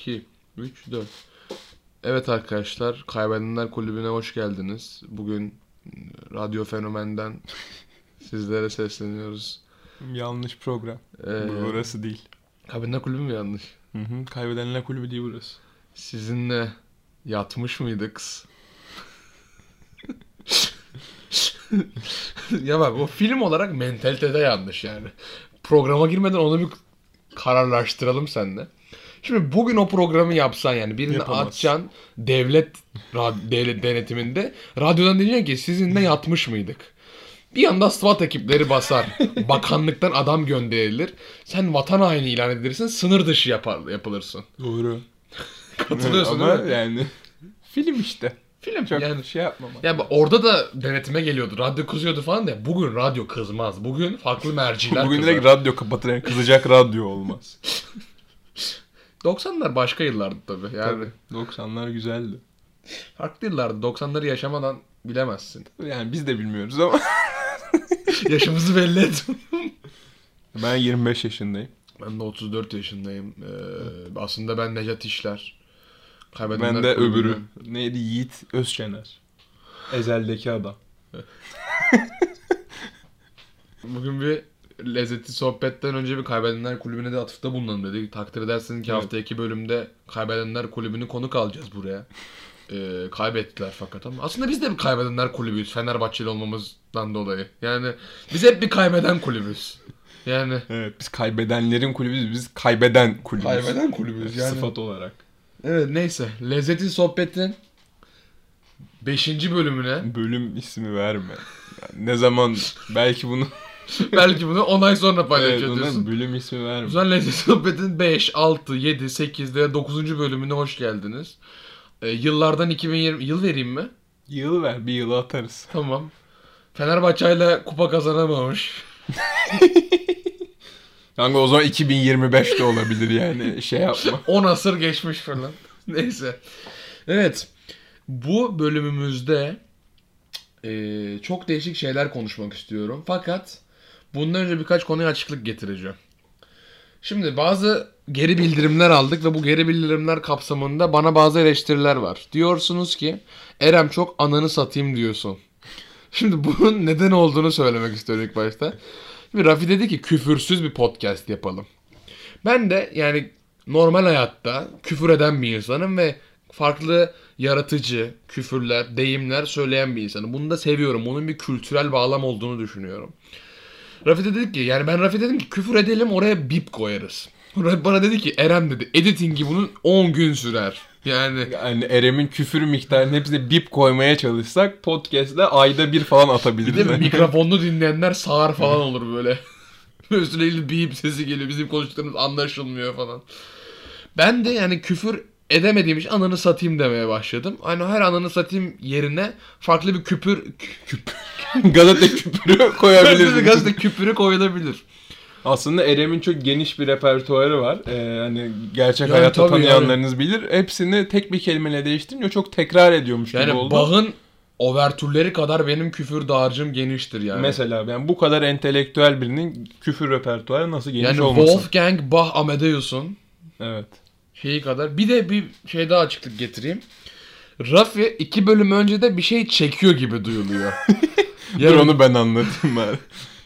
2, 3, 4. Evet arkadaşlar, Kaybedenler Kulübü'ne hoş geldiniz. Bugün Radyo Fenomen'den sizlere sesleniyoruz. Yanlış program. Ee, Burası değil. Kaybedenler Kulübü mü yanlış? Hı hı. Kaybedenler kulübü değil burası. Sizinle yatmış mıydık? ya bak o film olarak mentalitede yanlış yani. Programa girmeden onu bir kararlaştıralım seninle. Şimdi bugün o programı yapsan yani birini Yapamaz. atacaksın devlet, devlet denetiminde radyodan diyeceksin ki sizinle yatmış mıydık? Bir anda SWAT ekipleri basar. Bakanlıktan adam gönderilir. Sen vatan haini ilan edilirsin. Sınır dışı yapar, yapılırsın. Doğru. Katılıyorsun Ama değil mi? yani film işte. Film Çok yani. şey yapmama. Ya bak orada da denetime geliyordu. Radyo kızıyordu falan da. Bugün radyo kızmaz. Bugün farklı merciler Bugün kızar. direkt radyo kapatır. Yani kızacak radyo olmaz. 90'lar başka yıllardı tabii. Yani Tabii. 90'lar güzeldi. farklı yıllardı. 90'ları yaşamadan bilemezsin. Yani biz de bilmiyoruz ama. Yaşımızı belli et. ben 25 yaşındayım. ben de 34 yaşındayım. Ee, aslında ben Necat İşler. Kaybedenler Ben de Kulübü'nün- öbürü. Neydi? Yiğit Özçener. Ezel'deki adam. Bugün bir lezzetli sohbetten önce bir Kaybedenler Kulübü'ne de atıfta bulunalım dedik. Takdir edersin ki Evet. haftaki bölümde Kaybedenler Kulübü'nü konuk alacağız buraya. Ee, kaybettiler fakat ama. Aslında biz de bir Kaybedenler Kulübüyüz Fenerbahçeli olmamızdan dolayı. Yani biz hep bir kaybeden kulübüz. Yani Evet. Biz kaybedenlerin kulübüyüz. Biz kaybeden kulübüz. kaybeden kulübüz yani. Sıfat olarak. Evet neyse. Lezzetli sohbetin 5. bölümüne Bölüm ismi verme. Yani ne zaman belki bunu belki bunu 10 ay sonra evet, ona diyorsun. bölüm ismi verme. Zaman Lezzet Sohbet'in 5, 6, 7, 8 ve 9. bölümüne hoş geldiniz. Ee, yıllardan 2020... Yıl vereyim mi? Yıl ver bir yılı atarız. Tamam. Fenerbahçe ile kupa kazanamamış. Kanka o zaman 2025 de olabilir yani şey yapma. 10 asır geçmiş falan. Neyse. Evet. Bu bölümümüzde eee, çok değişik şeyler konuşmak istiyorum. Fakat bundan önce birkaç konuya açıklık getireceğim. Şimdi bazı geri bildirimler aldık ve bu geri bildirimler kapsamında bana bazı eleştiriler var. Diyorsunuz ki Erem çok ananı satayım diyorsun. Şimdi bunun neden olduğunu söylemek istiyorum ilk başta. Şimdi Rafi dedi ki küfürsüz bir podcast yapalım. Ben de yani normal hayatta küfür eden bir insanım ve farklı yaratıcı küfürler, deyimler söyleyen bir insanım. Bunu da seviyorum. Bunun bir kültürel bağlam olduğunu düşünüyorum. Rafi de dedi ki yani ben Rafi dedim ki küfür edelim oraya bip koyarız. Rafi bana dedi ki Eren dedi editingi bunun 10 gün sürer. Yani Yani Erem'in küfür miktarının hepsine bip koymaya çalışsak podcast'te ayda bir falan bir atabiliriz. de mikrofonlu dinleyenler sağır falan olur böyle. Sürekli bip sesi geliyor. Bizim konuştuklarımız anlaşılmıyor falan. Ben de yani küfür edemediğim için ananı satayım demeye başladım. Hani her ananı satayım yerine farklı bir küpür küp, Gazete küpürü koyabiliriz. gazete küpürü koyulabilir. Aslında Erem'in çok geniş bir repertuarı var. Ee, hani gerçek Yani hayatta tanıyanlarınız bilir. Hepsini tek bir kelimeyle değiştirmiyor. Çok tekrar ediyormuş gibi Yani oldu. Bach'ın overtürleri kadar benim küfür dağarcığım geniştir yani. Mesela yani bu kadar entelektüel birinin küfür repertuarı nasıl geniş yani olmasın? Wolfgang Bach Amadeus'un Evet. Şeyi kadar. Bir de bir şey daha açıklık getireyim. Rafi iki bölüm önce de bir şey çekiyor gibi duyuluyor. Dur onu ben anlatayım bari.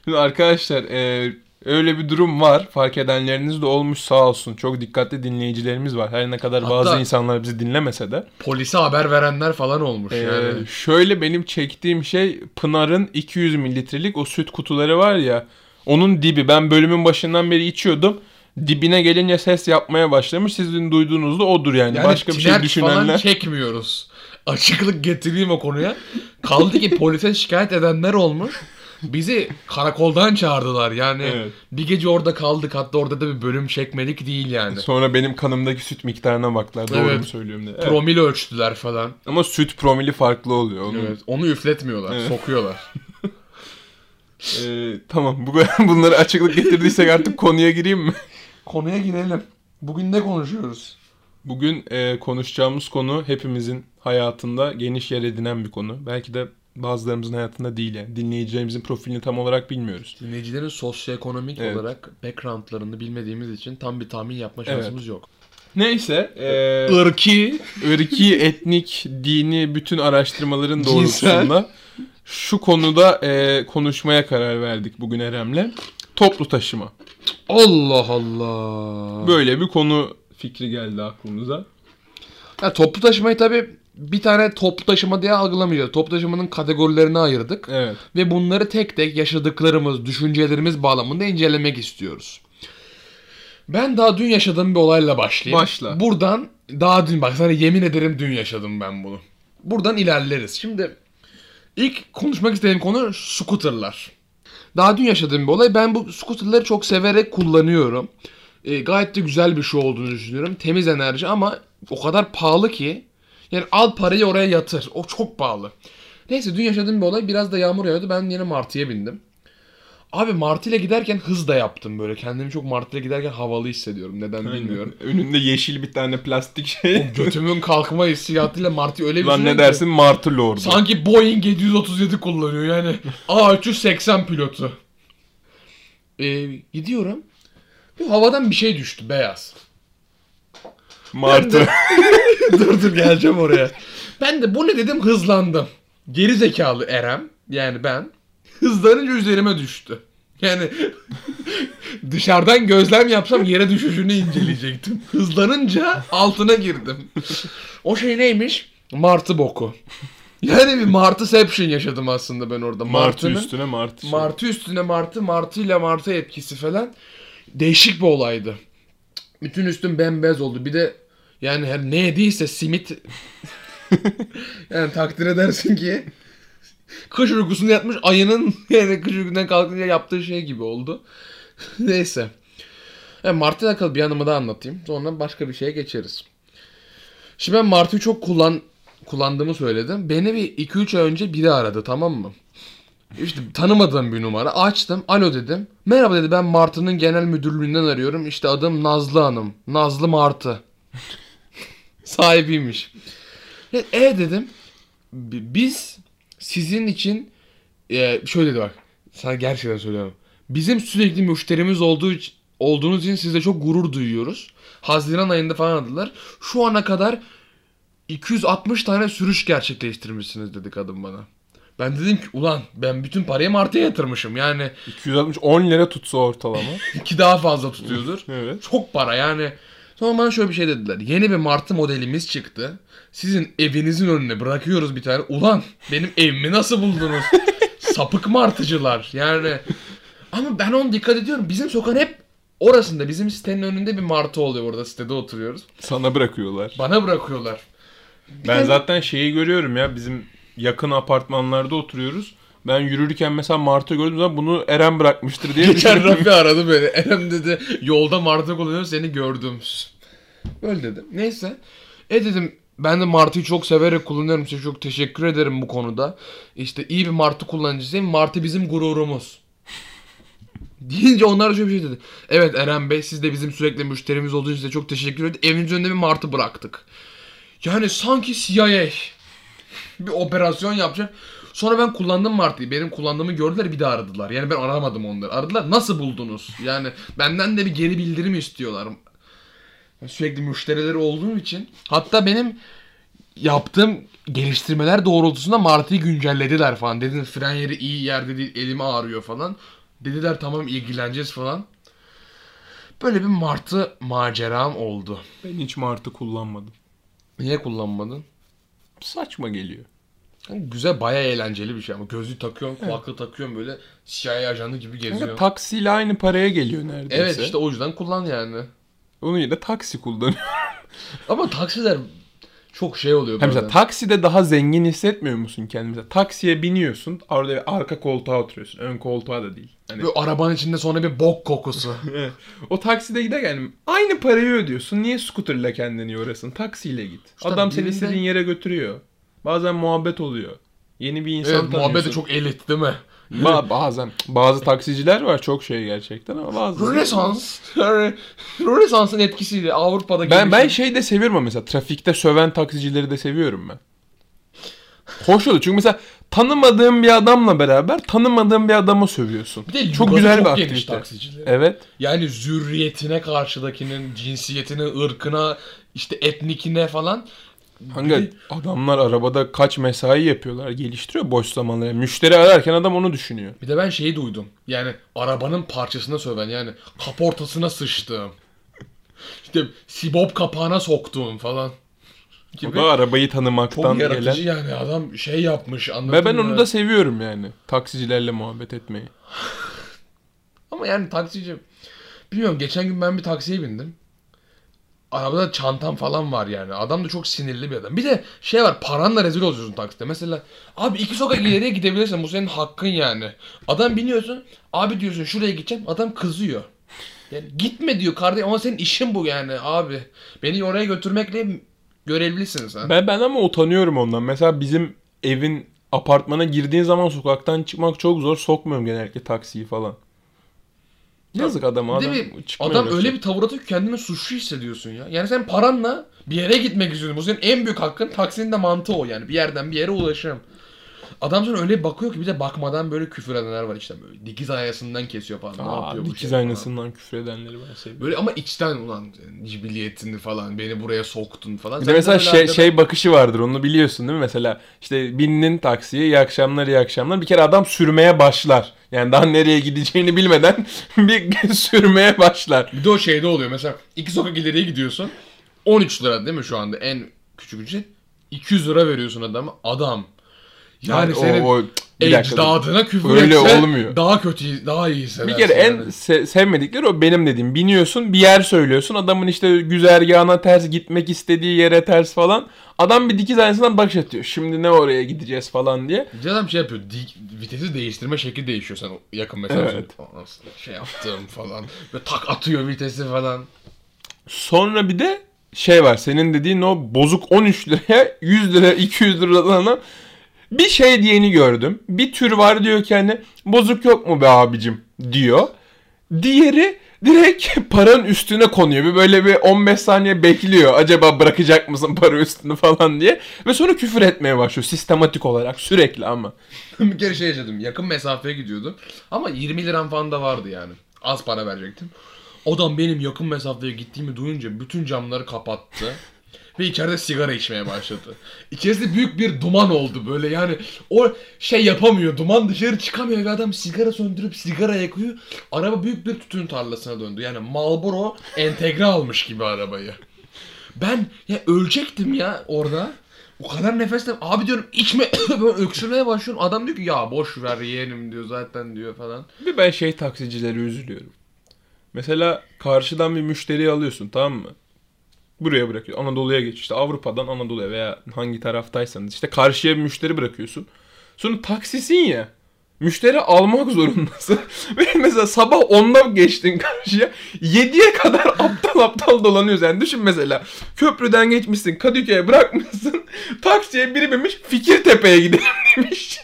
Şimdi arkadaşlar e, öyle bir durum var. Fark edenleriniz de olmuş sağ olsun. Çok dikkatli dinleyicilerimiz var. Her ne kadar Hatta- bazı insanlar bizi dinlemese de. Polise haber verenler falan olmuş E, yani. şöyle benim çektiğim şey Pınar'ın 200 mililitrelik o süt kutuları var ya. Onun dibi. Ben bölümün başından beri içiyordum. Dibine gelince ses yapmaya başlamış. Sizin duyduğunuz da odur yani. Yani Başka bir şey tinerç falan düşünenler. çekmiyoruz. Açıklık getireyim o konuya. Kaldı ki polise şikayet edenler olmuş. Bizi karakoldan çağırdılar yani. Evet. Bir gece orada kaldık hatta orada da bir bölüm çekmedik değil yani. Sonra benim kanımdaki süt miktarına baktılar. Doğru Evet. mu söylüyorum diye. Evet. Promil ölçtüler falan. Ama süt promili farklı oluyor. Onun Evet. Onu üfletmiyorlar, Evet. sokuyorlar. Ee, tamam bu bunları açıklık getirdiysek artık konuya gireyim mi? Konuya girelim. Bugün ne konuşuyoruz? Bugün e, konuşacağımız konu hepimizin hayatında geniş yer edinen bir konu. Belki de bazılarımızın hayatında değil yani. Dinleyicilerimizin profilini tam olarak bilmiyoruz. Dinleyicilerin sosyoekonomik Evet. olarak backgroundlarını bilmediğimiz için tam bir tahmin yapma şansımız yok. Neyse. E, Irki. ırki, etnik, dini bütün araştırmaların doğrultusunda şu konuda e, konuşmaya karar verdik bugün Erem'le. Toplu taşıma. Allah Allah. Böyle bir konu fikri geldi aklımıza. Ya toplu taşımayı tabii bir tane toplu taşıma diye algılamayacağız. Toplu taşımanın kategorilerini ayırdık. Evet. Ve bunları tek tek yaşadıklarımız, düşüncelerimiz bağlamında incelemek istiyoruz. Ben daha dün yaşadığım bir olayla başlayayım. Başla. Buradan daha dün bak sana yemin ederim dün yaşadım ben bunu. Buradan ilerleriz. Şimdi ilk konuşmak istediğim konu scooterlar. Daha dün yaşadığım bir olay. Ben bu scooterları çok severek kullanıyorum. E, gayet de güzel bir şey olduğunu düşünüyorum. Temiz enerji ama o kadar pahalı ki. Yani al parayı oraya yatır. O çok pahalı. Neyse dün yaşadığım bir olay. Biraz da yağmur yağıyordu. Ben yine Martı'ya bindim. Abi Martı ile giderken hız da yaptım böyle. Kendimi çok Martı ile giderken havalı hissediyorum. Neden bilmiyorum. Önünde yeşil bir tane plastik şey. Götümün kalkma hissiyatıyla Martı öyle bir Lan ne dersin Martı Lord'u. Sanki Boeing 737 kullanıyor yani. A380 pilotu. Ee, gidiyorum. Bir havadan bir şey düştü beyaz. Martı. dur dur geleceğim oraya. Ben de bu ne dedim hızlandım. Geri zekalı Erem yani ben hızlanınca üzerime düştü. Yani dışarıdan gözlem yapsam yere düşüşünü inceleyecektim. Hızlanınca altına girdim. O şey neymiş? Martı boku. Yani bir martıception yaşadım aslında ben orada. Martı Martının- üstüne Martı. şey. Martı üstüne martı, martıyla martı etkisi falan. Değişik bir olaydı. Bütün üstüm bembeyaz oldu. Bir de yani her ne yediyse simit yani takdir edersin ki kış uykusunda yatmış ayının yani kış uykusundan kalkınca yaptığı şey gibi oldu. Neyse. Yani Martı'yla alakalı bir anımı da anlatayım. Sonra başka bir şeye geçeriz. Şimdi ben Martı'yı çok kullan kullandığımı söyledim. Beni bir 2-3 ay önce biri aradı tamam mı? İşte tanımadığım bir numara. Açtım. Alo dedim. Merhaba dedi ben Martı'nın genel müdürlüğünden arıyorum. İşte adım Nazlı Hanım. Nazlı Martı. Sahibiymiş. E, e dedim. "Bi- Biz sizin için e, şöyle dedi bak. Sana gerçekten söylüyorum. Bizim sürekli müşterimiz olduğu olduğunuz için sizle çok gurur duyuyoruz. Haziran ayında falan aradılar. Şu ana kadar 260 tane sürüş gerçekleştirmişsiniz dedi kadın bana. Ben dedim ki ulan ben bütün parayı Martı'ya yatırmışım. Yani 260 10 lira tutsa ortalama. ki daha fazla tutuyordur. evet. Çok para yani. Sonra bana şöyle bir şey dediler. Yeni bir Martı modelimiz çıktı. Sizin evinizin önüne bırakıyoruz bir tane. Ulan benim evimi nasıl buldunuz? Sapık martıcılar. Yani ama ben onu dikkat ediyorum. Bizim sokağın hep orasında. Bizim sitenin önünde bir martı oluyor orada sitede oturuyoruz. Sana bırakıyorlar. Bana bırakıyorlar. Ben zaten şeyi görüyorum ya bizim yakın apartmanlarda oturuyoruz. Ben yürürken mesela Martı gördüğüm zaman bunu Eren bırakmıştır diye Geçen. Rafi aradı beni. Erem dedi yolda martı kullanıyor seni gördüm. Böyle dedim. Neyse. E dedim ben de martıyı çok severek kullanıyorum. Size çok teşekkür ederim bu konuda. İşte iyi bir martı kullanıcısıyım. Martı bizim gururumuz. Deyince onlar da şöyle bir şey dedi. Evet Eren Bey siz de bizim sürekli müşterimiz olduğunuz için size çok teşekkür ederim. Evinizin önünde bir martı bıraktık. Yani sanki CIA bir operasyon yapacak. Sonra ben kullandım Martı'yı. Benim kullandığımı gördüler bir daha aradılar. Yani ben aramadım onları. Aradılar nasıl buldunuz? Yani benden de bir geri bildirim istiyorlar. Sürekli müşterileri olduğum için. Hatta benim yaptığım geliştirmeler doğrultusunda Martı'yı güncellediler falan. Dediler fren yeri iyi yerde değil elimi ağrıyor falan. Dediler tamam ilgileneceğiz falan. Böyle bir Martı maceram oldu. Ben hiç Martı kullanmadım. Niye kullanmadın? Saçma geliyor. Yani güzel baya eğlenceli bir şey ama gözlüğü takıyorum, kulaklığı takıyorum böyle CIA ajanı gibi Kanka geziyorum. taksiyle aynı paraya geliyor neredeyse. Evet işte o yüzden kullan yani. Onu yine taksi kullanıyor. Ama taksiler çok şey oluyor Ha mesela takside daha zengin hissetmiyor musun kendini? Mesela taksiye biniyorsun, orada arka koltuğa oturuyorsun. Ön koltuğa da değil. Hani Böyle arabanın içinde sonra bir bok kokusu. o takside giderken aynı parayı ödüyorsun. Niye scooterla kendini yoruyorsun? Taksiyle git. İşte Adam seni istediğin yere götürüyor. Bazen muhabbet oluyor. Yeni bir insan evet tanıyorsun. muhabbeti çok elit değil mi? Ba- bazen bazı taksiciler var çok şey gerçekten ama bazı Rönesans. Rönesans'ın etkisiyle Avrupa'da Ben ben şey de seviyorum mesela trafikte söven taksicileri de seviyorum ben. Hoş oluyor çünkü mesela tanımadığın bir adamla beraber tanımadığın bir adama sövüyorsun. Bir de çok güzel bir çok geniş aktivite. taksicilerin. Evet. Yani zürriyetine karşıdakinin, cinsiyetine, ırkına, işte etnikine falan. Hangi adamlar arabada kaç mesai yapıyorlar, geliştiriyor boş zamanları. Müşteri ararken adam onu düşünüyor. Bir de ben şeyi duydum. Yani arabanın parçasına söven yani kaportasına sıçtım. İşte sibop kapağına soktum falan. O Gibi. da arabayı Çok tanımaktan yaratıcı gelen. yani adam şey yapmış anladın Ve ben mı? onu da seviyorum yani. Taksicilerle muhabbet etmeyi. Ama yani taksici bilmiyorum geçen gün ben bir taksiye bindim. Arabada çantam falan var yani. Adam da çok sinirli bir adam. Bir de şey var paranla rezil oluyorsun takside. Mesela abi iki sokak ileriye gidebilirsin bu senin hakkın yani. Adam biniyorsun abi diyorsun şuraya gideceğim adam kızıyor. Yani gitme diyor kardeşim ama senin işin bu yani abi. Beni oraya götürmekle görevlisin sen. Ben, ben ama utanıyorum ondan. Mesela bizim evin apartmana girdiğin zaman sokaktan çıkmak çok zor. Sokmuyorum genellikle taksiyi falan. Yazık adama Değil adam mi? çıkmaya Adam öyle bir tavır atıyor ki kendini suçlu hissediyorsun ya. Yani sen paranla bir yere gitmek istiyorsun. Bu senin en büyük hakkın. Taksinin de mantığı o yani. Bir yerden bir yere ulaşım. Adam sana öyle bakıyor ki bir de bakmadan böyle küfür edenler var işte böyle. Dikiz ayasından kesiyor falan. ne Aa, yapıyor bu dikiz şey falan. aynasından küfür edenleri ben seviyorum. Böyle ama içten ulan cibiliyetini falan beni buraya soktun falan. Bir Sen de mesela böyle şey, arkada- şey bakışı vardır onu biliyorsun değil mi? Mesela işte bindin taksiye iyi akşamlar iyi akşamlar. Bir kere adam sürmeye başlar. Yani daha nereye gideceğini bilmeden bir sürmeye başlar. Bir de o şeyde oluyor mesela iki sokak ileriye gidiyorsun. 13 lira değil mi şu anda en küçük ücret? 200 lira veriyorsun adama. Adam. Yani o- senin o, bir dur. ecdadına küfür Öyle etse olmuyor. daha kötü, daha iyi hissedersin. Bir kere en yani. se- sevmedikleri o benim dediğim. Biniyorsun bir yer söylüyorsun. Adamın işte güzergahına ters gitmek istediği yere ters falan. Adam bir dikiz aynasından bakış atıyor. Şimdi ne oraya gideceğiz falan diye. Bir adam şey yapıyor, di- vitesi değiştirme şekli değişiyor sen o yakın mesafe. Evet. Nasıl şey yaptım falan. Ve tak atıyor vitesi falan. Sonra bir de şey var. Senin dediğin o bozuk 13 liraya 100 lira 200 liradan bir şey diyeni gördüm. Bir tür var diyor ki hani bozuk yok mu be abicim diyor. Diğeri direkt paranın üstüne konuyor. Bir böyle bir 15 saniye bekliyor. Acaba bırakacak mısın para üstünü falan diye. Ve sonra küfür etmeye başlıyor sistematik olarak sürekli ama. bir kere şey yaşadım. Yakın mesafeye gidiyordum. Ama 20 liram falan da vardı yani. Az para verecektim. Adam benim yakın mesafeye gittiğimi duyunca bütün camları kapattı. Ve içeride sigara içmeye başladı. İçerisi büyük bir duman oldu böyle yani o şey yapamıyor duman dışarı çıkamıyor ve adam sigara söndürüp sigara yakıyor. Araba büyük bir tütün tarlasına döndü. Yani Marlboro entegre almış gibi arabayı. Ben ya ölecektim ya orada. O kadar nefesle abi diyorum içme böyle öksürmeye başlıyorum. Adam diyor ki ya boş ver yeğenim diyor zaten diyor falan. Bir ben şey taksicilere üzülüyorum. Mesela karşıdan bir müşteriyi alıyorsun tamam mı? Buraya bırakıyor. Anadolu'ya geç. İşte Avrupa'dan Anadolu'ya veya hangi taraftaysanız. işte karşıya bir müşteri bırakıyorsun. Sonra taksisin ya. Müşteri almak zorundasın. Ve mesela sabah 10'da geçtin karşıya. 7'ye kadar aptal aptal dolanıyorsun. Yani düşün mesela. Köprüden geçmişsin. Kadıköy'e bırakmışsın. Taksiye biri binmiş. Fikirtepe'ye gidelim demiş.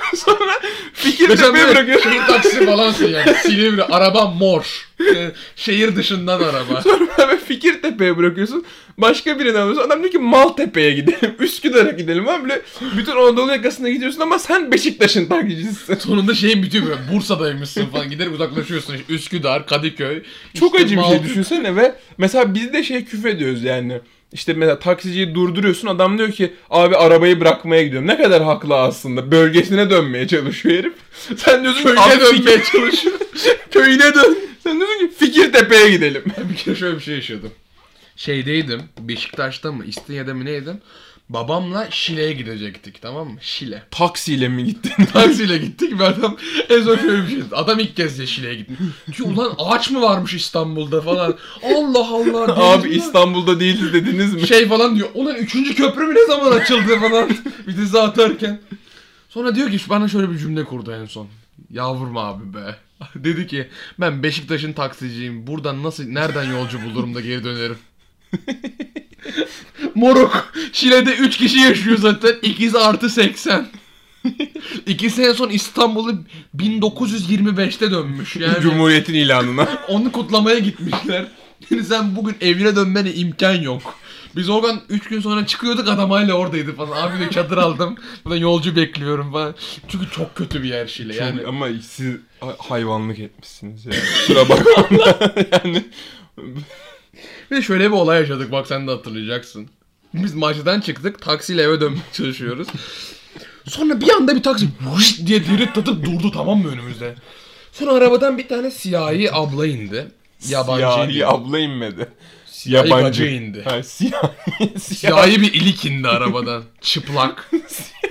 Sonra Mesela Fikirtepe'ye böyle bırakıyorsun. şehir taksi falan yani. Silivri araba mor. Ee, şehir dışından araba. Sonra Fikirtepe'ye bırakıyorsun. Başka birini alıyorsun. Adam diyor ki Maltepe'ye gidelim. Üsküdar'a gidelim. Abi böyle bütün Anadolu yakasına gidiyorsun ama sen Beşiktaş'ın takipçisisin. Sonunda şeyin bitiyor böyle Bursa'daymışsın falan giderek uzaklaşıyorsun. İşte Üsküdar, Kadıköy. Çok işte acı bir şey düşünsene ve mesela biz de şey küfür ediyoruz yani. İşte mesela taksiciyi durduruyorsun adam diyor ki abi arabayı bırakmaya gidiyorum. Ne kadar haklı aslında. Bölgesine dönmeye çalışıyor herif. Sen diyorsun Köyüne abi dönmeye çalışıyor. Köyüne dön. Sen diyorsun ki Fikirtepe'ye gidelim. bir kere şöyle bir şey yaşadım. Şeydeydim. Beşiktaş'ta mı? İstinye'de mi neydim? Babamla Şile'ye gidecektik tamam mı? Şile. Taksiyle mi gittin? Taksiyle gittik ve adam en son şöyle bir şey dedi. Adam ilk kez de Şile'ye gitti. Ki ulan ağaç mı varmış İstanbul'da falan. Allah Allah. Abi mi? İstanbul'da değiliz dediniz mi? şey falan diyor. Ulan üçüncü köprü mü ne zaman açıldı falan. dizi atarken. Sonra diyor ki bana şöyle bir cümle kurdu en son. Yavrum abi be. Dedi ki ben Beşiktaş'ın taksiciyim. Buradan nasıl nereden yolcu bulurum da geri dönerim. Moruk. Şile'de 3 kişi yaşıyor zaten. İkisi artı 80. İkisi en son İstanbul'u 1925'te dönmüş yani. Cumhuriyetin ilanına. Onu kutlamaya gitmişler. Yani sen bugün evine dönmene imkan yok. Biz oradan 3 gün sonra çıkıyorduk adam hala oradaydı falan. Abi de çadır aldım. Buradan yolcu bekliyorum falan. Çünkü çok kötü bir yer Şile. Yani Yani ama siz hay- hayvanlık etmişsiniz ya. Kusura bakma. yani De şöyle bir olay yaşadık bak sen de hatırlayacaksın. Biz maçtan çıktık taksiyle eve dönmeye çalışıyoruz. Sonra bir anda bir taksi vış diye dirit atıp durdu tamam mı önümüzde. Sonra arabadan bir tane siyahi abla indi. Yabancı indi. siyahi abla inmedi. Siyahi Yabancı. gacı indi. Ha, siyahi. siyahi. Bir ilik indi arabadan. Çıplak.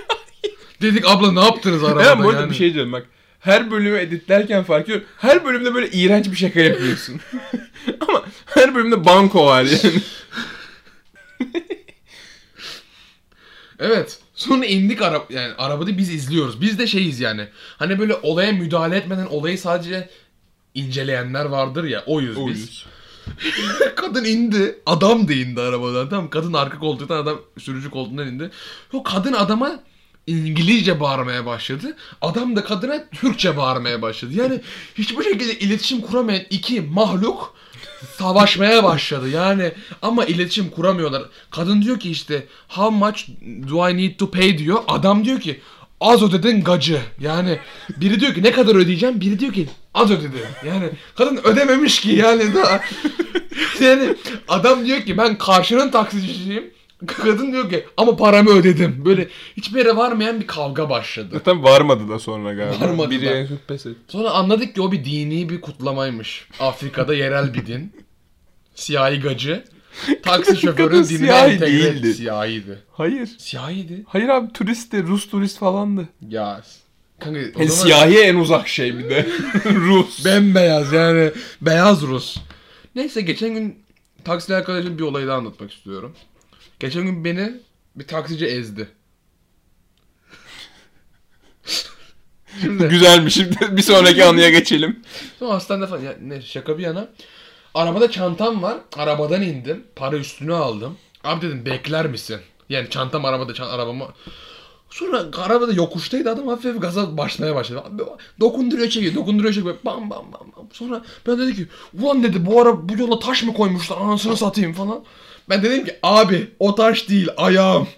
Dedik abla ne yaptınız arabada Ben bu arada yani? bir şey diyorum bak. Her bölümü editlerken fark ediyorum. Her bölümde böyle iğrenç bir şaka yapıyorsun. Ama her bölümde banko var yani. Evet. Sonra indik araba yani arabada biz izliyoruz. Biz de şeyiz yani. Hani böyle olaya müdahale etmeden olayı sadece inceleyenler vardır ya. Oyuz biz. Uyuz. kadın indi. Adam da indi arabadan. Tamam kadın arka koltuktan adam sürücü koltuğundan indi. O kadın adama İngilizce bağırmaya başladı. Adam da kadına Türkçe bağırmaya başladı. Yani hiçbir şekilde iletişim kuramayan iki mahluk savaşmaya başladı. Yani ama iletişim kuramıyorlar. Kadın diyor ki işte how much do I need to pay diyor. Adam diyor ki az ödedin gacı. Yani biri diyor ki ne kadar ödeyeceğim? Biri diyor ki az ödedi. Yani kadın ödememiş ki yani daha. yani adam diyor ki ben karşının taksicisiyim. Kadın diyor ki ama paramı ödedim. Böyle hiçbir yere varmayan bir kavga başladı. Zaten varmadı da sonra galiba. Varmadı Biri da. en son pes etti. Sonra anladık ki o bir dini bir kutlamaymış. Afrika'da yerel bir din. Siyahi gacı. Taksi şoförünün dinine siyahi entegre değildi. Siyahiydi. Hayır. Siyahiydi. Hayır abi turistti. Rus turist falandı. Ya. Kanka o Yani zaman siyahi en uzak şey bir de. Rus. bembeyaz yani. Beyaz Rus. Neyse geçen gün taksiyle arkadaşım bir olayı daha anlatmak istiyorum. Geçen gün beni bir taksici ezdi. Şimdi Güzelmiş. Şimdi bir sonraki anıya geçelim. Sonra hastanede falan ya, ne şaka bir yana. Arabada çantam var. Arabadan indim. Para üstüne aldım. Abi dedim bekler misin? Yani çantam arabada çan arabama. Sonra arabada yokuştaydı adam hafif hafif gaza başlamaya başladı. Dokunduruyor çekiyor, dokunduruyor çekiyor. Bam bam bam bam. Sonra ben dedi ki ulan dedi bu ara bu yola taş mı koymuşlar anasını satayım falan. Ben dedim ki abi o taş değil ayağım.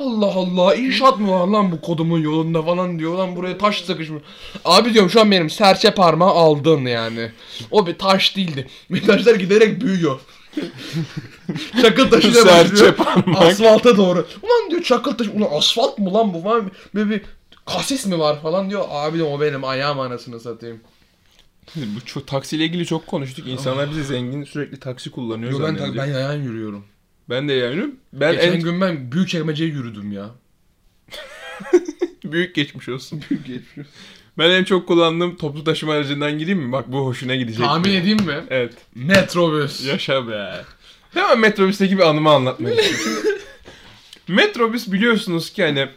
Allah Allah inşaat mı var lan bu kodumun yolunda falan diyor lan buraya taş sıkışmış. Abi diyorum şu an benim serçe parmağı aldın yani. O bir taş değildi. Ve taşlar giderek büyüyor. çakıl taşıyla Serçe başlıyor. Asfalta doğru. Ulan diyor çakıl taşı. Ulan asfalt mı lan bu falan. Böyle bir kasis mi var falan diyor. Abi diyorum o benim ayağım anasını satayım. Bu çok, taksiyle ilgili çok konuştuk. İnsanlar bizi zengin sürekli taksi kullanıyor Yo, ben, zannediyor. ben yayan yürüyorum. Ben de yani. Ben Geçen en gün ben büyük çekmeceye yürüdüm ya. büyük geçmiş olsun. Ben en çok kullandığım toplu taşıma aracından gireyim mi? Bak bu hoşuna gidecek. Tahmin edeyim mi? Evet. Metrobüs. Yaşa be. Hemen metrobüsteki bir anımı anlatmak istiyorum. Metrobüs biliyorsunuz ki hani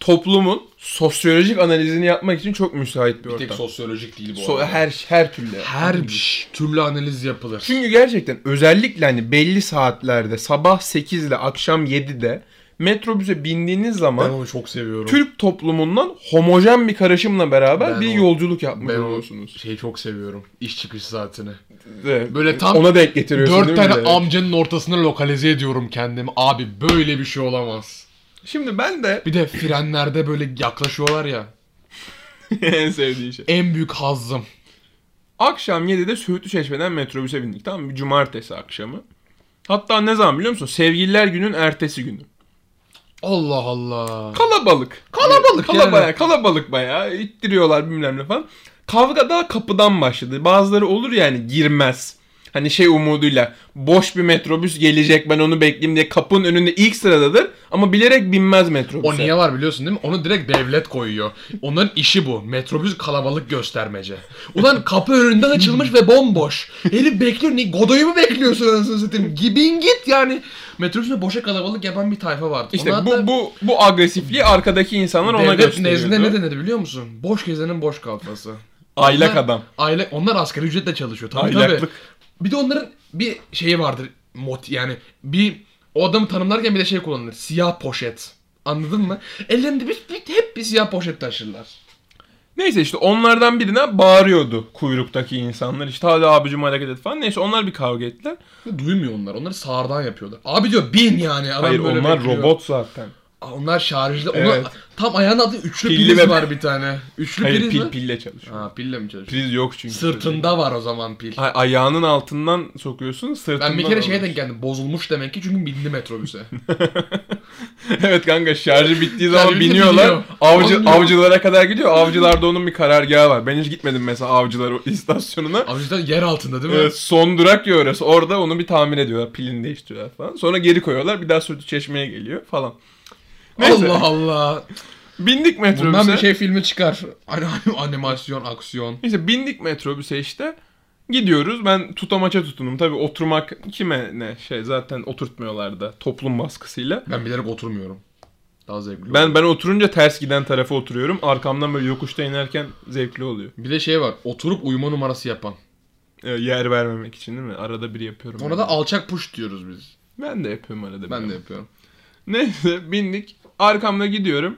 toplumun sosyolojik analizini yapmak için çok müsait bir Bir tek ortam. sosyolojik değil bu So- arada. her her türlü. Her bir türlü analiz yapılır. Çünkü gerçekten özellikle hani belli saatlerde sabah 8 ile akşam 7'de metrobüse bindiğiniz Ben zaman onu çok seviyorum. Türk toplumundan homojen bir karışımla beraber Ben bir o- yolculuk yapmış ben oluyorsunuz. şeyi çok seviyorum. İş çıkış saatini. Evet. Böyle tam ona denk getiriyorsun Dört değil mi tane bir de? amcanın ortasına lokalize ediyorum kendimi. Abi böyle bir şey olamaz. Şimdi ben de Bir de frenlerde böyle yaklaşıyorlar ya. en sevdiğim şey. En büyük hazzım. Akşam 7'de Söğütlü Çeşme'den metrobüse bindik tamam mı? Cumartesi akşamı. Hatta ne zaman biliyor musun? Sevgililer günün ertesi günü. Allah Allah. Kalabalık. Kalabalık Kala yani. kalabalık bayağı. İttiriyorlar bilmem ne falan. Kavga daha kapıdan başladı. Bazıları olur yani girmez. Hani şey umuduyla boş bir metrobüs gelecek ben onu bekleyeyim diye kapının önünde ilk sıradadır ama bilerek binmez metrobüse. O niye var biliyorsun değil mi? Onu direkt devlet koyuyor. Onların işi bu. Metrobüs kalabalık göstermece. Ulan kapı önünde açılmış ve bomboş. Herif bekliyor. Ne, Godoy'u mu bekliyorsun anasını satayım? Gibin git yani. Metrobüsle boşa kalabalık yapan bir tayfa vardı. İşte Ona bu, bu, bu agresifliği arkadaki insanlar ona gösteriyordu. nezdinde ne denedi biliyor musun? Boş gezenin boş kalfası. Aylak Onlar- adam. Aile, onlar asgari ücretle çalışıyor. Tabii Aylaklık. tabii. Bir de onların bir şeyi vardır. Mot yani bir o adamı tanımlarken bir de şey kullanılır. Siyah poşet. Anladın mı? Ellerinde bir, bir- hep bir siyah poşet taşırlar. Neyse işte onlardan birine bağırıyordu kuyruktaki insanlar. İşte hadi abicim hareket et falan. Neyse onlar bir kavga ettiler. Duymuyor onlar. Onları sağırdan yapıyorlar. Abi diyor bin yani. Adam Hayır böyle onlar bekliyor. robot zaten. Onlar şarjlı. Ona, Evet. tam ayağının altında üçlü Pilli priz ve- var bir tane. Üçlü Hayır priz pil mi? pille çalışıyor. Ha pille mi çalışıyor? Priz yok çünkü. Sırtında var o zaman pil. Ay- ayağının altından sokuyorsun sırtından. Ben bir kere şeye alıyorsun. denk geldim. Bozulmuş demek ki çünkü bindi metrobüse. evet kanka şarjı bittiği Şarjı zaman bitti, biniyorlar. biniyor. Avcı, avcılara kadar gidiyor. Avcılarda onun bir karargahı var. Ben hiç gitmedim mesela avcılar o istasyonuna. Cidden yer altında değil mi? Evet, son durak ya orası. Orada onu bir tamir ediyorlar. Pilini değiştiriyorlar falan. Sonra geri koyuyorlar. Bir daha sütü çeşmeye geliyor falan. Neyse. Allah Allah. Bindik metrobüse. Bundan bir şey filmi çıkar. Hani animasyon, aksiyon. Neyse bindik metrobüse işte. Gidiyoruz. Ben tutamaça tutunum. Tabii oturmak kime ne şey zaten oturtmuyorlar da toplum baskısıyla. Ben bilerek oturmuyorum. Daha zevkli Ben oluyor. ben oturunca ters giden tarafa oturuyorum. Arkamdan böyle yokuşta inerken zevkli oluyor. Bir de şey var. Oturup uyuma numarası yapan. Ee, yer vermemek için değil mi? Arada bir yapıyorum. Ona ben. da alçak push diyoruz biz. ben de yapıyorum arada. Ben de yapıyorum. Neyse bindik. Arkamda gidiyorum.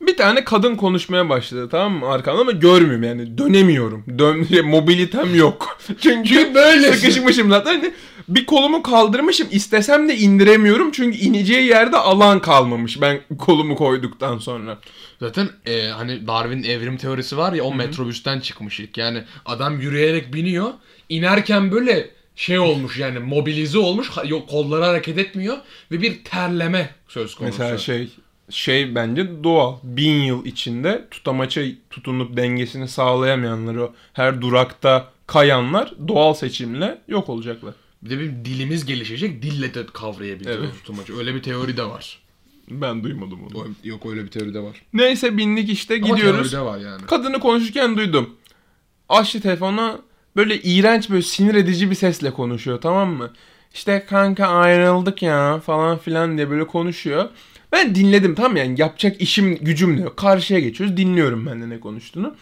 Bir tane kadın konuşmaya başladı tamam mı arkamda ama görmüyorum yani dönemiyorum. Dön şey, mobilitem yok. Çünkü böyle. sıkışmışım zaten. Hani bir kolumu kaldırmışım istesem de indiremiyorum çünkü ineceği yerde alan kalmamış ben kolumu koyduktan sonra. Zaten e, hani Darwin'in evrim teorisi var ya o metrobüsten çıkmış ilk. Yani adam yürüyerek biniyor. İnerken böyle şey olmuş yani mobilize olmuş. Yok kolları hareket etmiyor ve bir terleme söz konusu. Mesela şey şey bence doğal. Bin yıl içinde tutamaça tutunup dengesini sağlayamayanlar o her durakta kayanlar doğal seçimle yok olacaklar. Bir de bir dilimiz gelişecek. Dille de kavrayabileceğiz Evet. o tutmacı. Öyle bir teori de var. Ben duymadım onu. O- Yok öyle bir teori de var. Neyse bindik işte Ama gidiyoruz. de var yani. Kadını konuşurken duydum. Açtı telefona böyle iğrenç böyle sinir edici bir sesle konuşuyor tamam mı? İşte kanka ayrıldık ya falan filan diye böyle konuşuyor. Ben dinledim tamam mı? yani yapacak işim gücüm de yok. Karşıya geçiyoruz dinliyorum ben de ne konuştuğunu.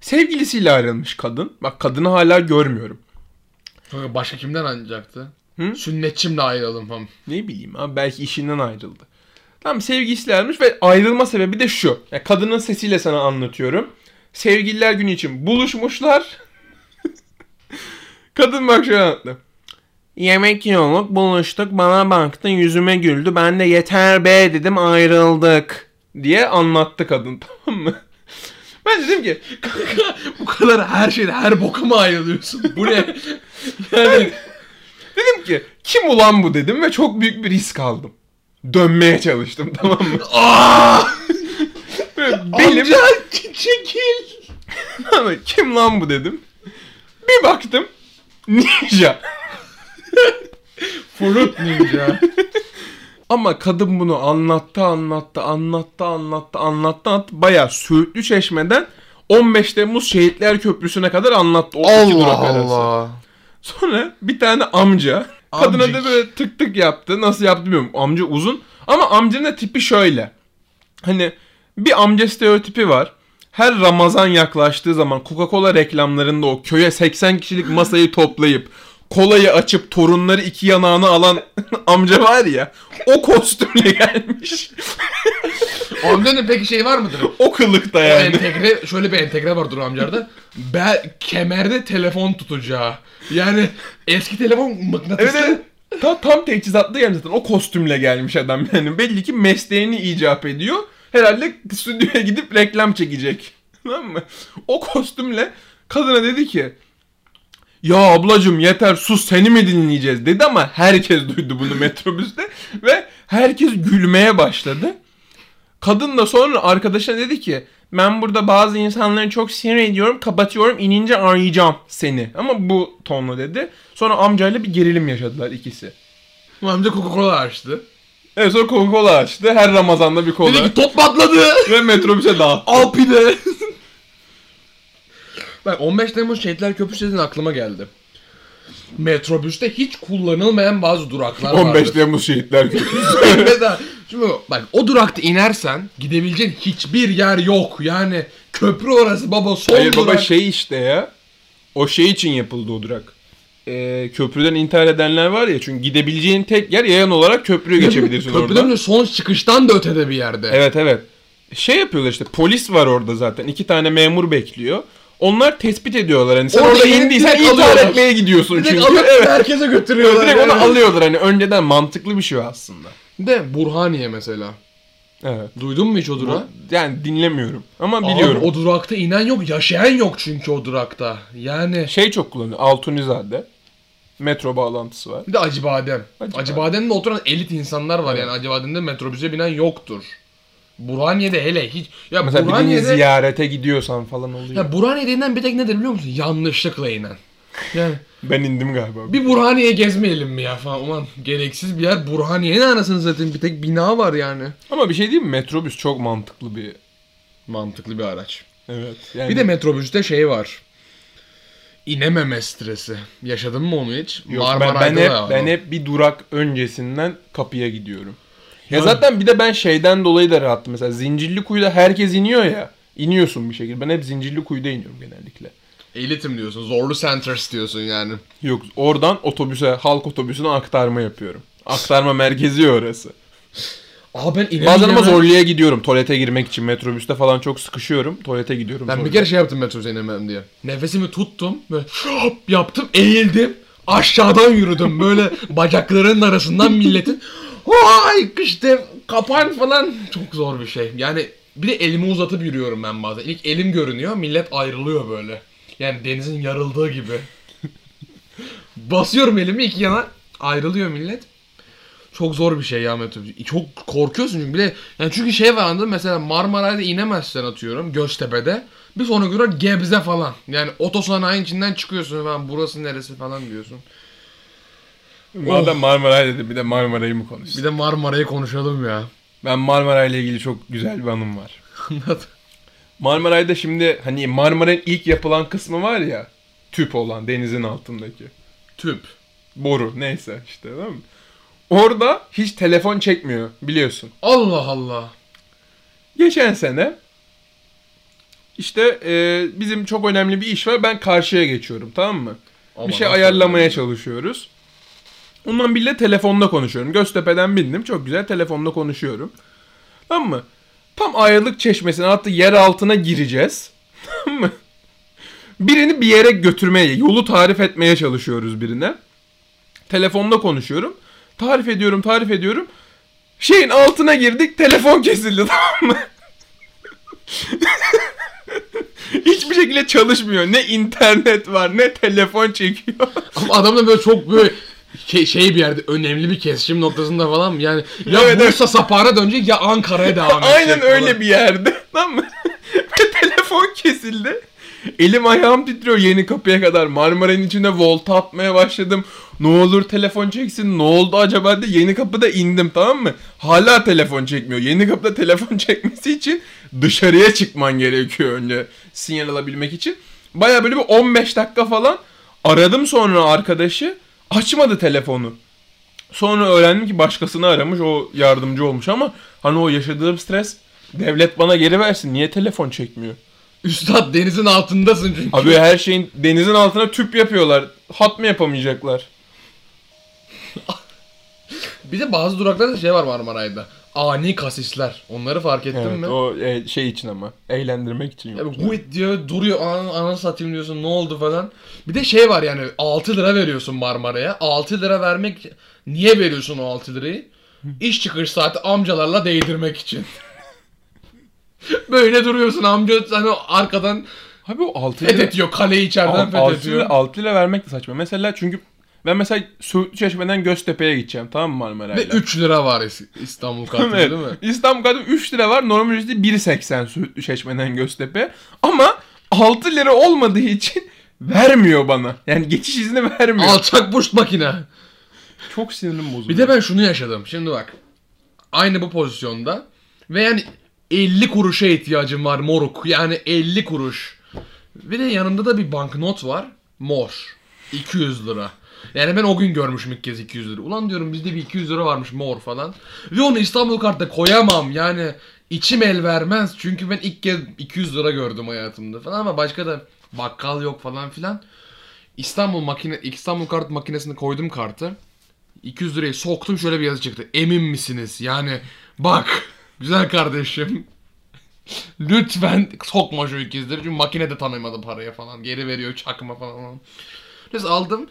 Sevgilisiyle ayrılmış kadın. Bak kadını hala görmüyorum. Sonra başka kimden ayrılacaktı? Hı? Sünnetçimle ayrılalım falan. Ne bileyim abi belki işinden ayrıldı. Tamam sevgilisiyle ayrılmış ve ayrılma sebebi de şu. Yani kadının sesiyle sana anlatıyorum. Sevgililer günü için buluşmuşlar. Kadın bak şöyle anlattı. Yemek yiyorduk buluştuk bana baktı yüzüme güldü ben de yeter be dedim ayrıldık diye anlattı kadın tamam mı? Ben dedim ki Kanka bu kadar her şeyde her boka mı ayrılıyorsun? Bu ne? yani dedim ki kim ulan bu dedim ve çok büyük bir risk aldım. Dönmeye çalıştım tamam mı? Aa! Benim Amca çekil. Kim lan bu dedim. Bir baktım. Ninja. Fruit Ninja. Ama kadın bunu anlattı anlattı anlattı anlattı anlattı anlattı. Bayağı Söğütlü Çeşme'den 15 Temmuz Şehitler Köprüsü'ne kadar anlattı. O iki durak arası. Sonra bir tane amca kadına Amcik. da böyle tık tık yaptı. Nasıl yaptı bilmiyorum. Amca uzun. Ama amcanın da tipi şöyle. Hani bir amca stereotipi var. Her Ramazan yaklaştığı zaman Coca-Cola reklamlarında o köye 80 kişilik masayı toplayıp kolayı açıp torunları iki yanağına alan amca var ya o kostümle gelmiş. Amcanın peki şey var mıdır? o kılıkta O yani. entegre, şöyle bir entegre vardır o amcalarda. Bel, kemerde telefon tutacağı. Yani eski telefon mıknatıslı. Evet evet. Tam, tam teçhizatlı gelmiş zaten. O kostümle gelmiş adam yani. Belli ki mesleğini icap ediyor. Herhalde stüdyoya gidip reklam çekecek. Tamam mı? O kostümle kadına dedi ki ya ablacım yeter sus seni mi dinleyeceğiz dedi ama herkes duydu bunu metrobüste ve herkes gülmeye başladı. Kadın da sonra arkadaşına dedi ki ben burada bazı insanları çok sinir ediyorum kapatıyorum inince arayacağım seni. Ama bu tonla dedi. Sonra amcayla bir gerilim yaşadılar ikisi. Bu amca Coca-Cola açtı. Evet sonra Coca-Cola açtı. Her Ramazan'da bir kola. Dedi ki top patladı. Ve metrobüse dağıttı. Al pide. Bak 15 Temmuz Şehitler Köprüsü dediğin aklıma geldi. Metrobüste hiç kullanılmayan bazı duraklar 15 vardır. Temmuz şehitler günü. Mesela şimdi bak o durakta inersen gidebileceğin hiçbir yer yok. Yani köprü orası baba son Hayır durak. baba şey işte ya. O şey için yapıldı o durak. Ee, köprüden intihar edenler var ya çünkü gidebileceğin tek yer yayan olarak köprüyü geçebilirsin Köprüden oradan. de son çıkıştan da ötede bir yerde. Evet evet. Şey yapıyorlar işte polis var orada zaten. iki tane memur bekliyor. Onlar tespit ediyorlar hani sen Orada orada indiysen intihar etmeye gidiyorsun Direkt çünkü. alıp Evet. merkeze götürüyorlar. Direkt onu yani. alıyorlar hani önceden mantıklı bir şey aslında. De Burhaniye mesela. Evet. Duydun mu hiç o durağı? Yani dinlemiyorum ama Abi biliyorum. o durakta inen yok, yaşayan yok çünkü o durakta. Yani Şey çok kullanıyor. Altunizade. Metro bağlantısı var. bir de Acıbadem. Acıbadem. Acıbadem'de oturan elit insanlar var yani Acıbadem'de metrobüse binen yoktur. Burhaniye'de hele hiç. Ya Mesela birini Burhaniye'de, ziyarete gidiyorsan falan oluyor. ya Burhaniye'de inen bir tek nedir biliyor musun? Yanlışlıkla inen. Yani Ben indim galiba. bir Burhaniye gezmeyelim mi ya falan. Ulan gereksiz bir yer. Burhaniye'nin anasını zaten bir tek bina var yani. Ama bir şey diyeyim mi? Metrobüs çok mantıklı bir... Mantıklı bir araç. Evet. Yani Bir de metrobüste şey var. İnememe stresi. Yaşadın mı onu hiç? Yok, ben, Marmaray'da ben hep ben hep bir durak öncesinden kapıya gidiyorum. Ya Ya- zaten bir de ben şeyden dolayı da rahattım. Mesela Zincirlikuyu'da herkes iniyor ya. İniyorsun bir şekilde. Ben hep Zincirlikuyu'da iniyorum genellikle. Elitim diyorsun. Zorlu centers diyorsun yani. Yok oradan otobüse, halk otobüsüne aktarma yapıyorum. Aktarma merkezi orası. Aa ben inemeyeceğim. Bazen ama zorluya gidiyorum tuvalete girmek için. Metrobüste falan çok sıkışıyorum. Tuvalete gidiyorum. Ben bir zorluya. kere şey yaptım metrobüse inemem diye. Nefesimi tuttum. Böyle yaptım. Eğildim. Aşağıdan yürüdüm. Böyle bacaklarının arasından milletin. Vay işte kapan falan. Çok zor bir şey. Yani bir de elimi uzatıp yürüyorum ben bazen. İlk elim görünüyor. Millet ayrılıyor böyle. Yani denizin yarıldığı gibi. Basıyorum elimi iki yana. Ayrılıyor millet. Çok zor bir şey ya metrobüs. Çok korkuyorsun çünkü bir de yani çünkü şey var anladın mesela Marmaray'da inemezsen atıyorum Göztepe'de. Bir sonraki durak Gebze falan. Yani otosanayinin içinden çıkıyorsun ben burası neresi falan diyorsun. Madem Marmaray dedi bir de Marmaray'ı mı konuşsun? Bir de Marmaray'ı konuşalım ya. Ben Marmaray ile ilgili çok güzel bir anım var. Anlat. Marmaray'da şimdi hani Marmaray'ın ilk yapılan kısmı var ya. Tüp olan denizin altındaki. Tüp. Boru neyse işte değil mi? Orada hiç telefon çekmiyor biliyorsun. Allah Allah. Geçen sene işte e, bizim çok önemli bir iş var. Ben karşıya geçiyorum tamam mı? Ama bir şey ayarlamaya çalışıyoruz. Ondan bile telefonda konuşuyorum. Göztepe'den bindim. Çok güzel telefonda konuşuyorum. Tamam mı? Tam ayrılık çeşmesine hatta yer altına gireceğiz. Tamam mı? Birini bir yere götürmeye, yolu tarif etmeye çalışıyoruz birine. Telefonda konuşuyorum. Tarif ediyorum, tarif ediyorum. Şeyin altına girdik, telefon kesildi tamam mı? Hiçbir şekilde çalışmıyor. Ne internet var, ne telefon çekiyor. Ama adam da böyle çok böyle şey, şey bir yerde önemli bir kesişim noktasında falan? Yani ya Evet, Bursa Sapan'a dönecek ya Ankara'ya devam edecek. Aynen falan. öyle bir yerde. Tamam mı? Ve telefon kesildi. Elim ayağım titriyor yeni kapıya kadar. Marmaray'ın içinde volta atmaya başladım. Ne olur telefon çeksin. Ne oldu acaba diye yeni kapıda indim tamam mı? Hala telefon çekmiyor. Yeni kapıda telefon çekmesi için dışarıya çıkman gerekiyor önce sinyal alabilmek için. Baya böyle bir 15 dakika falan aradım sonra arkadaşı. Açmadı telefonu. Sonra öğrendim ki başkasını aramış o yardımcı olmuş ama hani o yaşadığım stres devlet bana geri versin niye telefon çekmiyor? Üstad denizin altındasın çünkü. Abi her şeyin denizin altına tüp yapıyorlar. Hat mı yapamayacaklar? Bir de bazı duraklarda şey var Marmaray'da. Ani kasisler. Onları fark ettin Evet mi? o e, şey için ama eğlendirmek için yok. bu it diyor duruyor ana, ana satayım diyorsun ne oldu falan. Bir de şey var yani 6 lira veriyorsun Marmara'ya. 6 lira vermek niye veriyorsun o 6 lirayı? İş çıkış saati amcalarla değdirmek için. Böyle duruyorsun amca hani arkadan Abi o 6 lira, fethediyor kaleyi içeriden 6 lira, fethediyor. 6 lira vermek de saçma. Mesela çünkü ben mesela Söğütlü Çeşme'den Göztepe'ye gideceğim tamam mı Ve Marmaray'la? 3 lira var İs- İstanbul kartı Evet. değil mi? İstanbul kartı 3 lira var. Normal ücreti 1.80 Söğütlü Çeşme'den Göztepe. Ama 6 lira olmadığı için vermiyor bana. Yani geçiş izni vermiyor. Alçak burç makine. Çok sinirim bozuldu. Bir de ben şunu yaşadım. Şimdi bak. Aynı bu pozisyonda. Ve yani 50 kuruşa ihtiyacım var moruk. Yani 50 kuruş. Bir de yanımda da bir banknot var. Mor. 200 lira. Yani ben o gün görmüşüm ilk kez 200 lira. Ulan diyorum bizde bir 200 lira varmış mor falan. Ve onu İstanbul kartta koyamam. Yani içim el vermez. Çünkü ben ilk kez 200 lira gördüm hayatımda falan ama başka da bakkal yok falan filan. İstanbul makine İstanbul kart makinesine koydum kartı. 200 lirayı soktum şöyle bir yazı çıktı. Emin misiniz? Yani bak güzel kardeşim. Lütfen sokma şu ikizleri. Çünkü makine de tanımadı parayı falan. Geri veriyor çakma falan. Neyse aldım.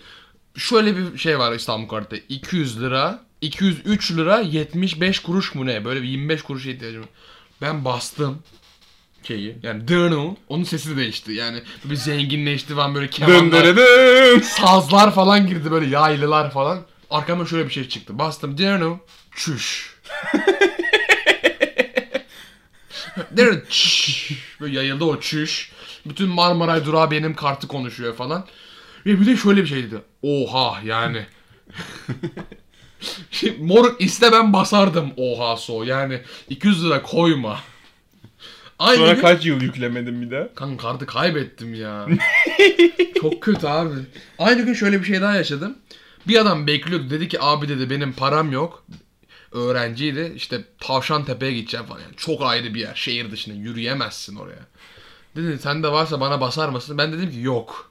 Şöyle bir şey var İstanbul kartı. 200 lira, 203 lira 75 kuruş mu ne? Böyle bir 25 kuruş ihtiyacım var. Ben bastım şeyi. Yani dırnı. Onun sesi de değişti. Yani bir zenginleşti falan böyle kemanlar, sazlar falan girdi böyle yaylılar falan. Arkamda şöyle bir şey çıktı. Bastım. Dırnı. Çüş. Böyle yayıldı o çüş. Bütün Marmaray durağı benim kartı konuşuyor falan. Ve bir de şöyle bir şey dedi. Oha yani. Şimdi moruk iste ben basardım oha so. Yani 200 lira koyma. Aynı Sonra gün... kaç yıl yüklemedin bir daha? Kanka kartı kaybettim ya. Çok kötü abi. Aynı gün şöyle bir şey daha yaşadım. Bir adam bekliyordu. Dedi ki abi dedi benim param yok. Öğrenciydi. İşte Tavşantepe'ye gideceğim falan. Yani çok ayrı bir yer. Şehir dışında. Yürüyemezsin oraya. Dedi sende varsa bana basar mısın? Ben dedim ki yok.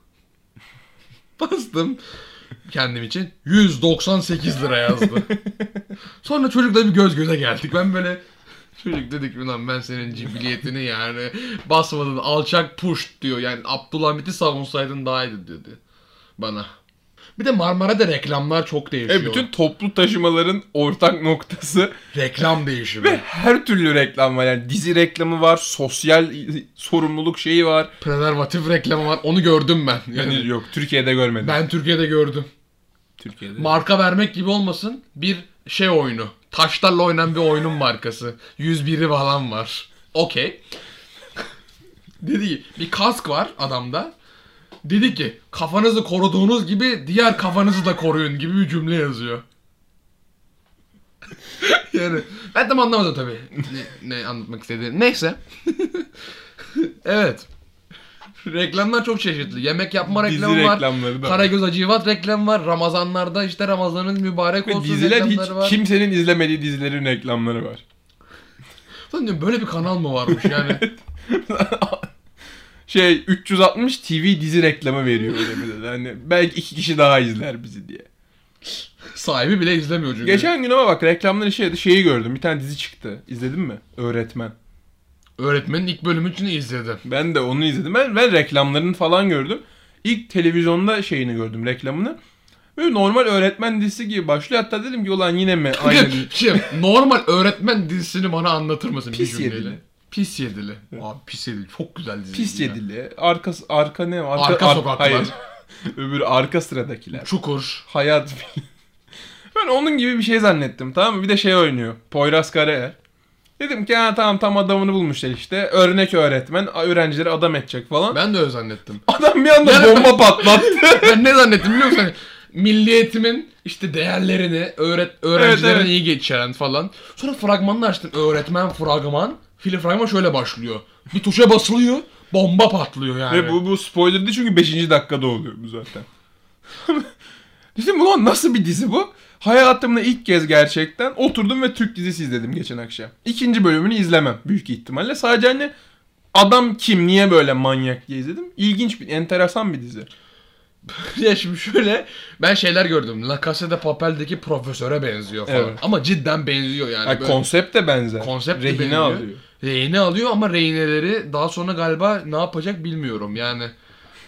Bastım. Kendim için 198 lira yazdı. Sonra çocukla bir göz göze geldik. Ben böyle Çocuk dedik ulan ben senin cibiliyetini yani basmadın alçak push diyor. Yani Abdülhamit'i savunsaydın daha iyiydi dedi bana. Bir de Marmara'da reklamlar çok değişiyor. E bütün toplu taşımaların ortak noktası Reklam değişimi. ve her türlü reklam var. Yani dizi reklamı var, sosyal sorumluluk şeyi var. Prezervatif reklamı var. Onu gördüm ben. Yani Yani yok Türkiye'de görmedim. ben Türkiye'de gördüm. Türkiye'de. Marka vermek gibi olmasın. Bir şey oyunu. Taşlarla oynanan bir oyunun markası. 101'i falan var. Okey. Dedi bir kask var adamda. Dedi ki kafanızı koruduğunuz gibi diğer kafanızı da koruyun gibi bir cümle yazıyor. yani ben tam anlamadım tabii ne, ne anlatmak istediğini. Neyse. evet. Reklamlar çok çeşitli. Yemek yapma Dizi reklamı var. reklamları da. Karagöz Hacivat reklamı var. Ramazanlarda işte Ramazanın mübarek Ve olsun diziler hiç reklamları var. kimsenin izlemediği dizilerin reklamları var. Lan diyorum, böyle bir kanal mı varmış yani? Şey 360 TV dizi reklamı veriyor öyle de. Hani belki iki kişi daha izler bizi diye. Sahibi bile izlemiyor çünkü. Geçen gün ama bak reklamları şeydi şeyi gördüm. Bir tane dizi çıktı. İzledin mi? Öğretmen. Öğretmenin ilk bölümü için izledim. Ben de onu izledim. Ben, ben reklamlarını falan gördüm. İlk televizyonda şeyini gördüm reklamını. Böyle normal öğretmen dizisi gibi başlıyor. Hatta dedim ki ulan yine mi aynı Şey, normal öğretmen dizisini bana anlatır mısın Pis bir cümleyle? yedili. Pis yedili. Abi pis yedili. Çok güzel dizi. Pis ya. yedili. Arka, arka ne? Arka, Arka ar- sokaklar. Hayır. Öbürü arka sıradakiler. Çukur. Hayat. ben onun gibi bir şey zannettim tamam mı? Bir de şey oynuyor. Poyraz Karaer. Dedim ki ha tamam tam adamını bulmuşlar işte. Örnek öğretmen öğrencileri adam edecek falan. Ben de öyle zannettim. Adam bir anda Yani- bomba patlattı. ben ne zannettim biliyor musun? Hani milliyetimin işte değerlerini, öğret öğrencilerin Evet, evet. iyi geçiren falan. Sonra fragmanını açtım. Öğretmen fragman. Film fragman şöyle başlıyor. Bir tuşa basılıyor. Bomba patlıyor yani. Ve bu, bu spoiler değil çünkü 5. dakikada oluyor bu zaten. Dedim ulan nasıl bir dizi bu? Hayatımda ilk kez gerçekten oturdum ve Türk dizisi izledim geçen akşam. İkinci bölümünü izlemem büyük ihtimalle. Sadece hani adam kim, niye böyle manyak diye izledim. İlginç bir, enteresan bir dizi. Ya şimdi şöyle ben şeyler gördüm. La Casa de Papel'deki profesöre benziyor falan. Evet. Ama cidden benziyor yani. Yani Böyle konsept de benzer. konsept de Rehine benziyor. alıyor. Rehine alıyor ama rehineleri daha sonra galiba ne yapacak bilmiyorum yani.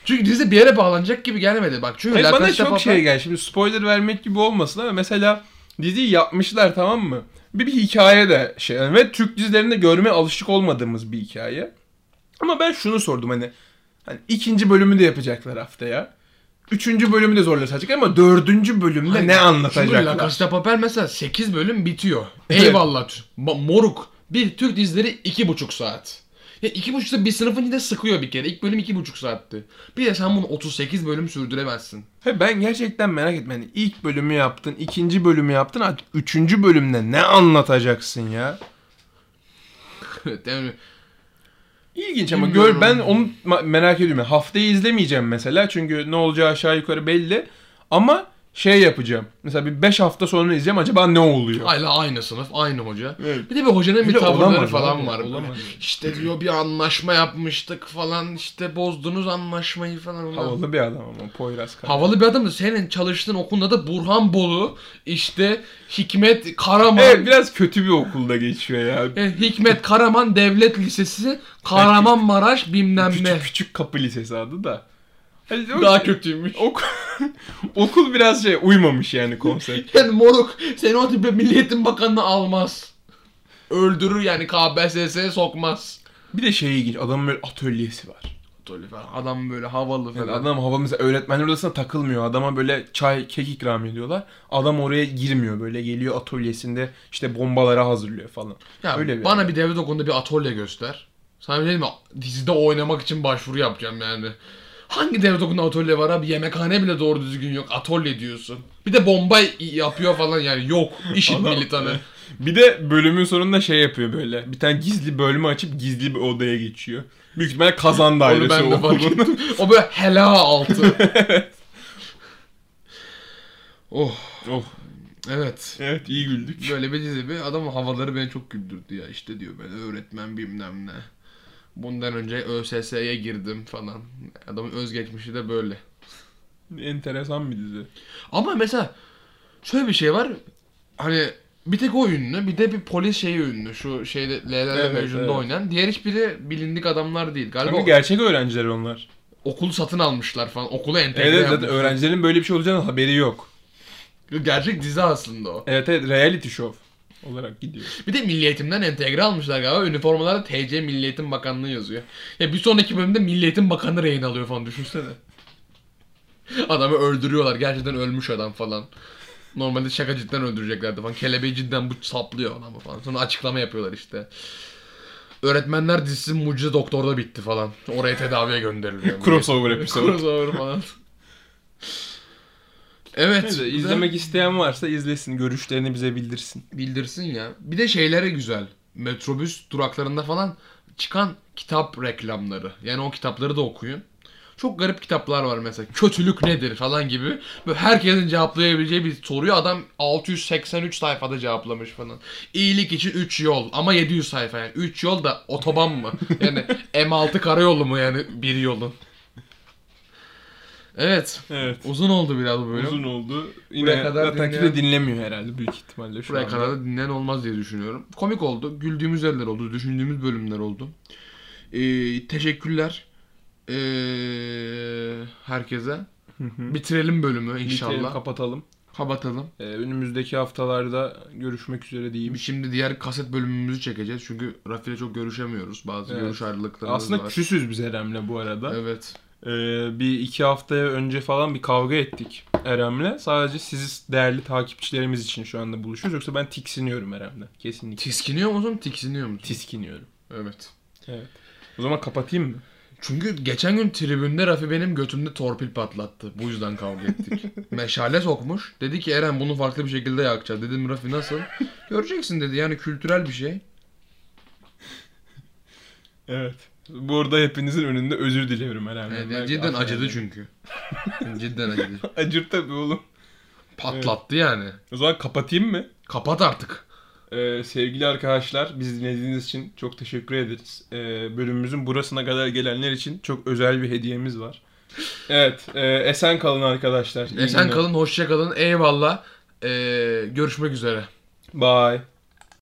Çünkü dizi bir yere bağlanacak gibi gelmedi. Bak çünkü La bana çok şey geldi. Şimdi spoiler vermek gibi olmasın ama mesela diziyi yapmışlar tamam mı? Bir, bir hikaye de şey yani ve Türk dizilerinde görmeye alışık olmadığımız bir hikaye. Ama ben şunu sordum hani, hani ikinci bölümü de yapacaklar haftaya. Üçüncü bölümü de zorlaşacak ama dördüncü bölümde Hayır, ne Şimdi La anlatacaklar? Casa Papel mesela 8 bölüm bitiyor. Eyvallah. Moruk. Bir Türk dizileri 2,5 saat. Ya iki buçukta bir sınıfın içinde sıkıyor bir kere. İlk bölüm iki buçuk saatti. Bir de sen bunu 38 bölüm sürdüremezsin. Hayır, ben gerçekten merak ettim. Hani ilk bölümü yaptın, ikinci bölümü yaptın. Artık üçüncü bölümde ne anlatacaksın ya? yani İlginç ama gör ben onu merak ediyorum. Yani Haftayı izlemeyeceğim mesela çünkü ne olacağı aşağı yukarı belli. Ama şey yapacağım. Mesela bir 5 hafta sonra izleyeceğim acaba ne oluyor? Hala aynı sınıf, aynı hoca. Evet. Bir de bir hocanın bir Öyle tavırları falan abi, var. olamaz. İşte diyor bir anlaşma yapmıştık falan işte bozdunuz anlaşmayı falan. Havalı bir adam ama Poyraz Kara. Havalı bir adam da senin çalıştığın okulda da Burhan Bolu, işte Hikmet Karaman, Evet biraz kötü bir okulda geçiyor ya. Hikmet Karaman Devlet Lisesi, Kahramanmaraş bilmem ne. Küçük küçük kapı lisesi adı da. Hani Daha kötüymüş. ok- okul biraz şey uymamış yani konsept. Yani moruk seni o tipe Milliyetin Bakanı'na almaz. Öldürür yani KPSS'ye sokmaz. Bir de şey ilginç adamın böyle atölyesi var. Öyle falan. Adam böyle havalı falan. Yani adam hava mesela öğretmenler odasına takılmıyor. Adama böyle çay, kek ikram ediyorlar. Adam oraya girmiyor böyle geliyor atölyesinde işte bombalara hazırlıyor falan. Ya Öyle bir bana adam. bir devlet okulunda bir atölye göster. Sana bir şey mi? Dizide oynamak için başvuru yapacağım yani. Hangi devlet okulunda atölye var abi? Yemekhane bile doğru düzgün yok. Atölye diyorsun. Bir de bomba yapıyor falan yani yok. İşit Adam- militanı. Bir de bölümün sonunda şey yapıyor böyle. Bir tane gizli bölümü açıp gizli bir odaya geçiyor. Büyük ihtimalle kazan Onu dairesi ben de fark okulun. ettim. O böyle hela altı. oh oh, evet. evet iyi güldük. Böyle bir dizi bir adamın havaları beni çok güldürdü ya. İşte diyor böyle öğretmen bilmem ne. Bundan önce ÖSS'ye girdim falan. Adamın özgeçmişi de böyle. Enteresan bir dizi. Ama mesela şöyle bir şey var. Hani bir tek o ünlü, bir de bir polis şeyi ünlü. Şu şeyde Leyla Evet, Mecnun'da evet. oynayan. Diğer hiçbiri bilindik adamlar değil. Galiba Tabii gerçek öğrenciler onlar. okulu satın almışlar falan. Okulu entegre Evet, evet zaten yapmışlar. öğrencilerin böyle bir şey olacağını haberi yok. Gerçek dizi aslında o. Evet evet reality show olarak gidiyor. Bir de Milli Eğitim'den entegre almışlar galiba. Üniformalarda TC Milli Eğitim Bakanlığı yazıyor. Ya bir sonraki bölümde Milli Eğitim Bakanı rehin alıyor falan düşünsene. Adamı öldürüyorlar. Gerçekten ölmüş adam falan. Normalde şaka cidden öldüreceklerdi falan. Kelebeği cidden bu saplıyor adamı falan. Sonra açıklama yapıyorlar işte. Öğretmenler dizisi Mucize Doktor'da bitti falan. Oraya tedaviye gönderiliyor. Crossover episode. Crossover falan. Evet. Neyse, izlemek isteyen varsa izlesin. Görüşlerini bize bildirsin. bildirsin ya. Bir de şeylere güzel. Metrobüs duraklarında falan çıkan kitap reklamları. Yani o kitapları da okuyun. Çok garip kitaplar var mesela. Kötülük nedir falan gibi. Böyle herkesin cevaplayabileceği bir soruyu adam 683 sayfada cevaplamış falan. İyilik için 3 yol ama 700 sayfa yani. 3 yol da otoban mı? Yani M6 karayolu mu yani bir yolun? Evet. Evet. Uzun oldu biraz bu bölüm. Uzun oldu. Buraya Yine kadar zaten dinleyen- dinlemiyor herhalde büyük ihtimalle şu Buraya anda. kadar da dinleyen olmaz diye düşünüyorum. Komik oldu. Güldüğümüz yerler oldu. Düşündüğümüz bölümler oldu. Ee, teşekkürler. Ee, herkese. Hı hı. Bitirelim bölümü İnşallah. inşallah. kapatalım. Kapatalım. Ee, önümüzdeki haftalarda görüşmek üzere diyeyim. Şimdi diğer kaset bölümümüzü çekeceğiz. Çünkü Rafi ile çok görüşemiyoruz. Bazı Evet. görüş ayrılıklarımız Aslında var. küsüz biz Erem'le bu arada. Evet. Ee, bir iki haftaya önce falan bir kavga ettik Erem'le. Sadece siz değerli takipçilerimiz için şu anda buluşuyoruz. Yoksa ben tiksiniyorum Erem'den. Kesinlikle. Tiskiniyor musun? Tiksiniyor musun? Tiskiniyorum. Evet. Evet. O zaman kapatayım mı? Çünkü geçen gün tribünde Rafi benim götümde torpil patlattı. Bu yüzden kavga ettik. Meşale sokmuş. Dedi ki Eren bunu farklı bir şekilde yakacağız. Dedim Rafi nasıl? Göreceksin dedi. Yani kültürel bir şey. Evet. Bu arada hepinizin önünde özür diliyorum Erem'den. Evet, Belki cidden acıdı çünkü. cidden acıdı. Acır tabii oğlum. Patlattı yani. O zaman kapatayım mı? Kapat artık. Ee, sevgili arkadaşlar, bizi dinlediğiniz için çok teşekkür ederiz. Ee, bölümümüzün burasına kadar gelenler için çok özel bir hediyemiz var. Evet, e, esen kalın arkadaşlar. İyi Esen günler. kalın, hoşça kalın. Eyvallah. Ee, görüşmek üzere. Bye.